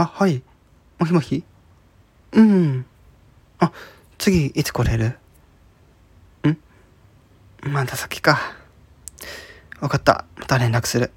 あ、はい。もしもし？うん。あ、次、いつ来れる？ん？まだ先か。わかった。また連絡する。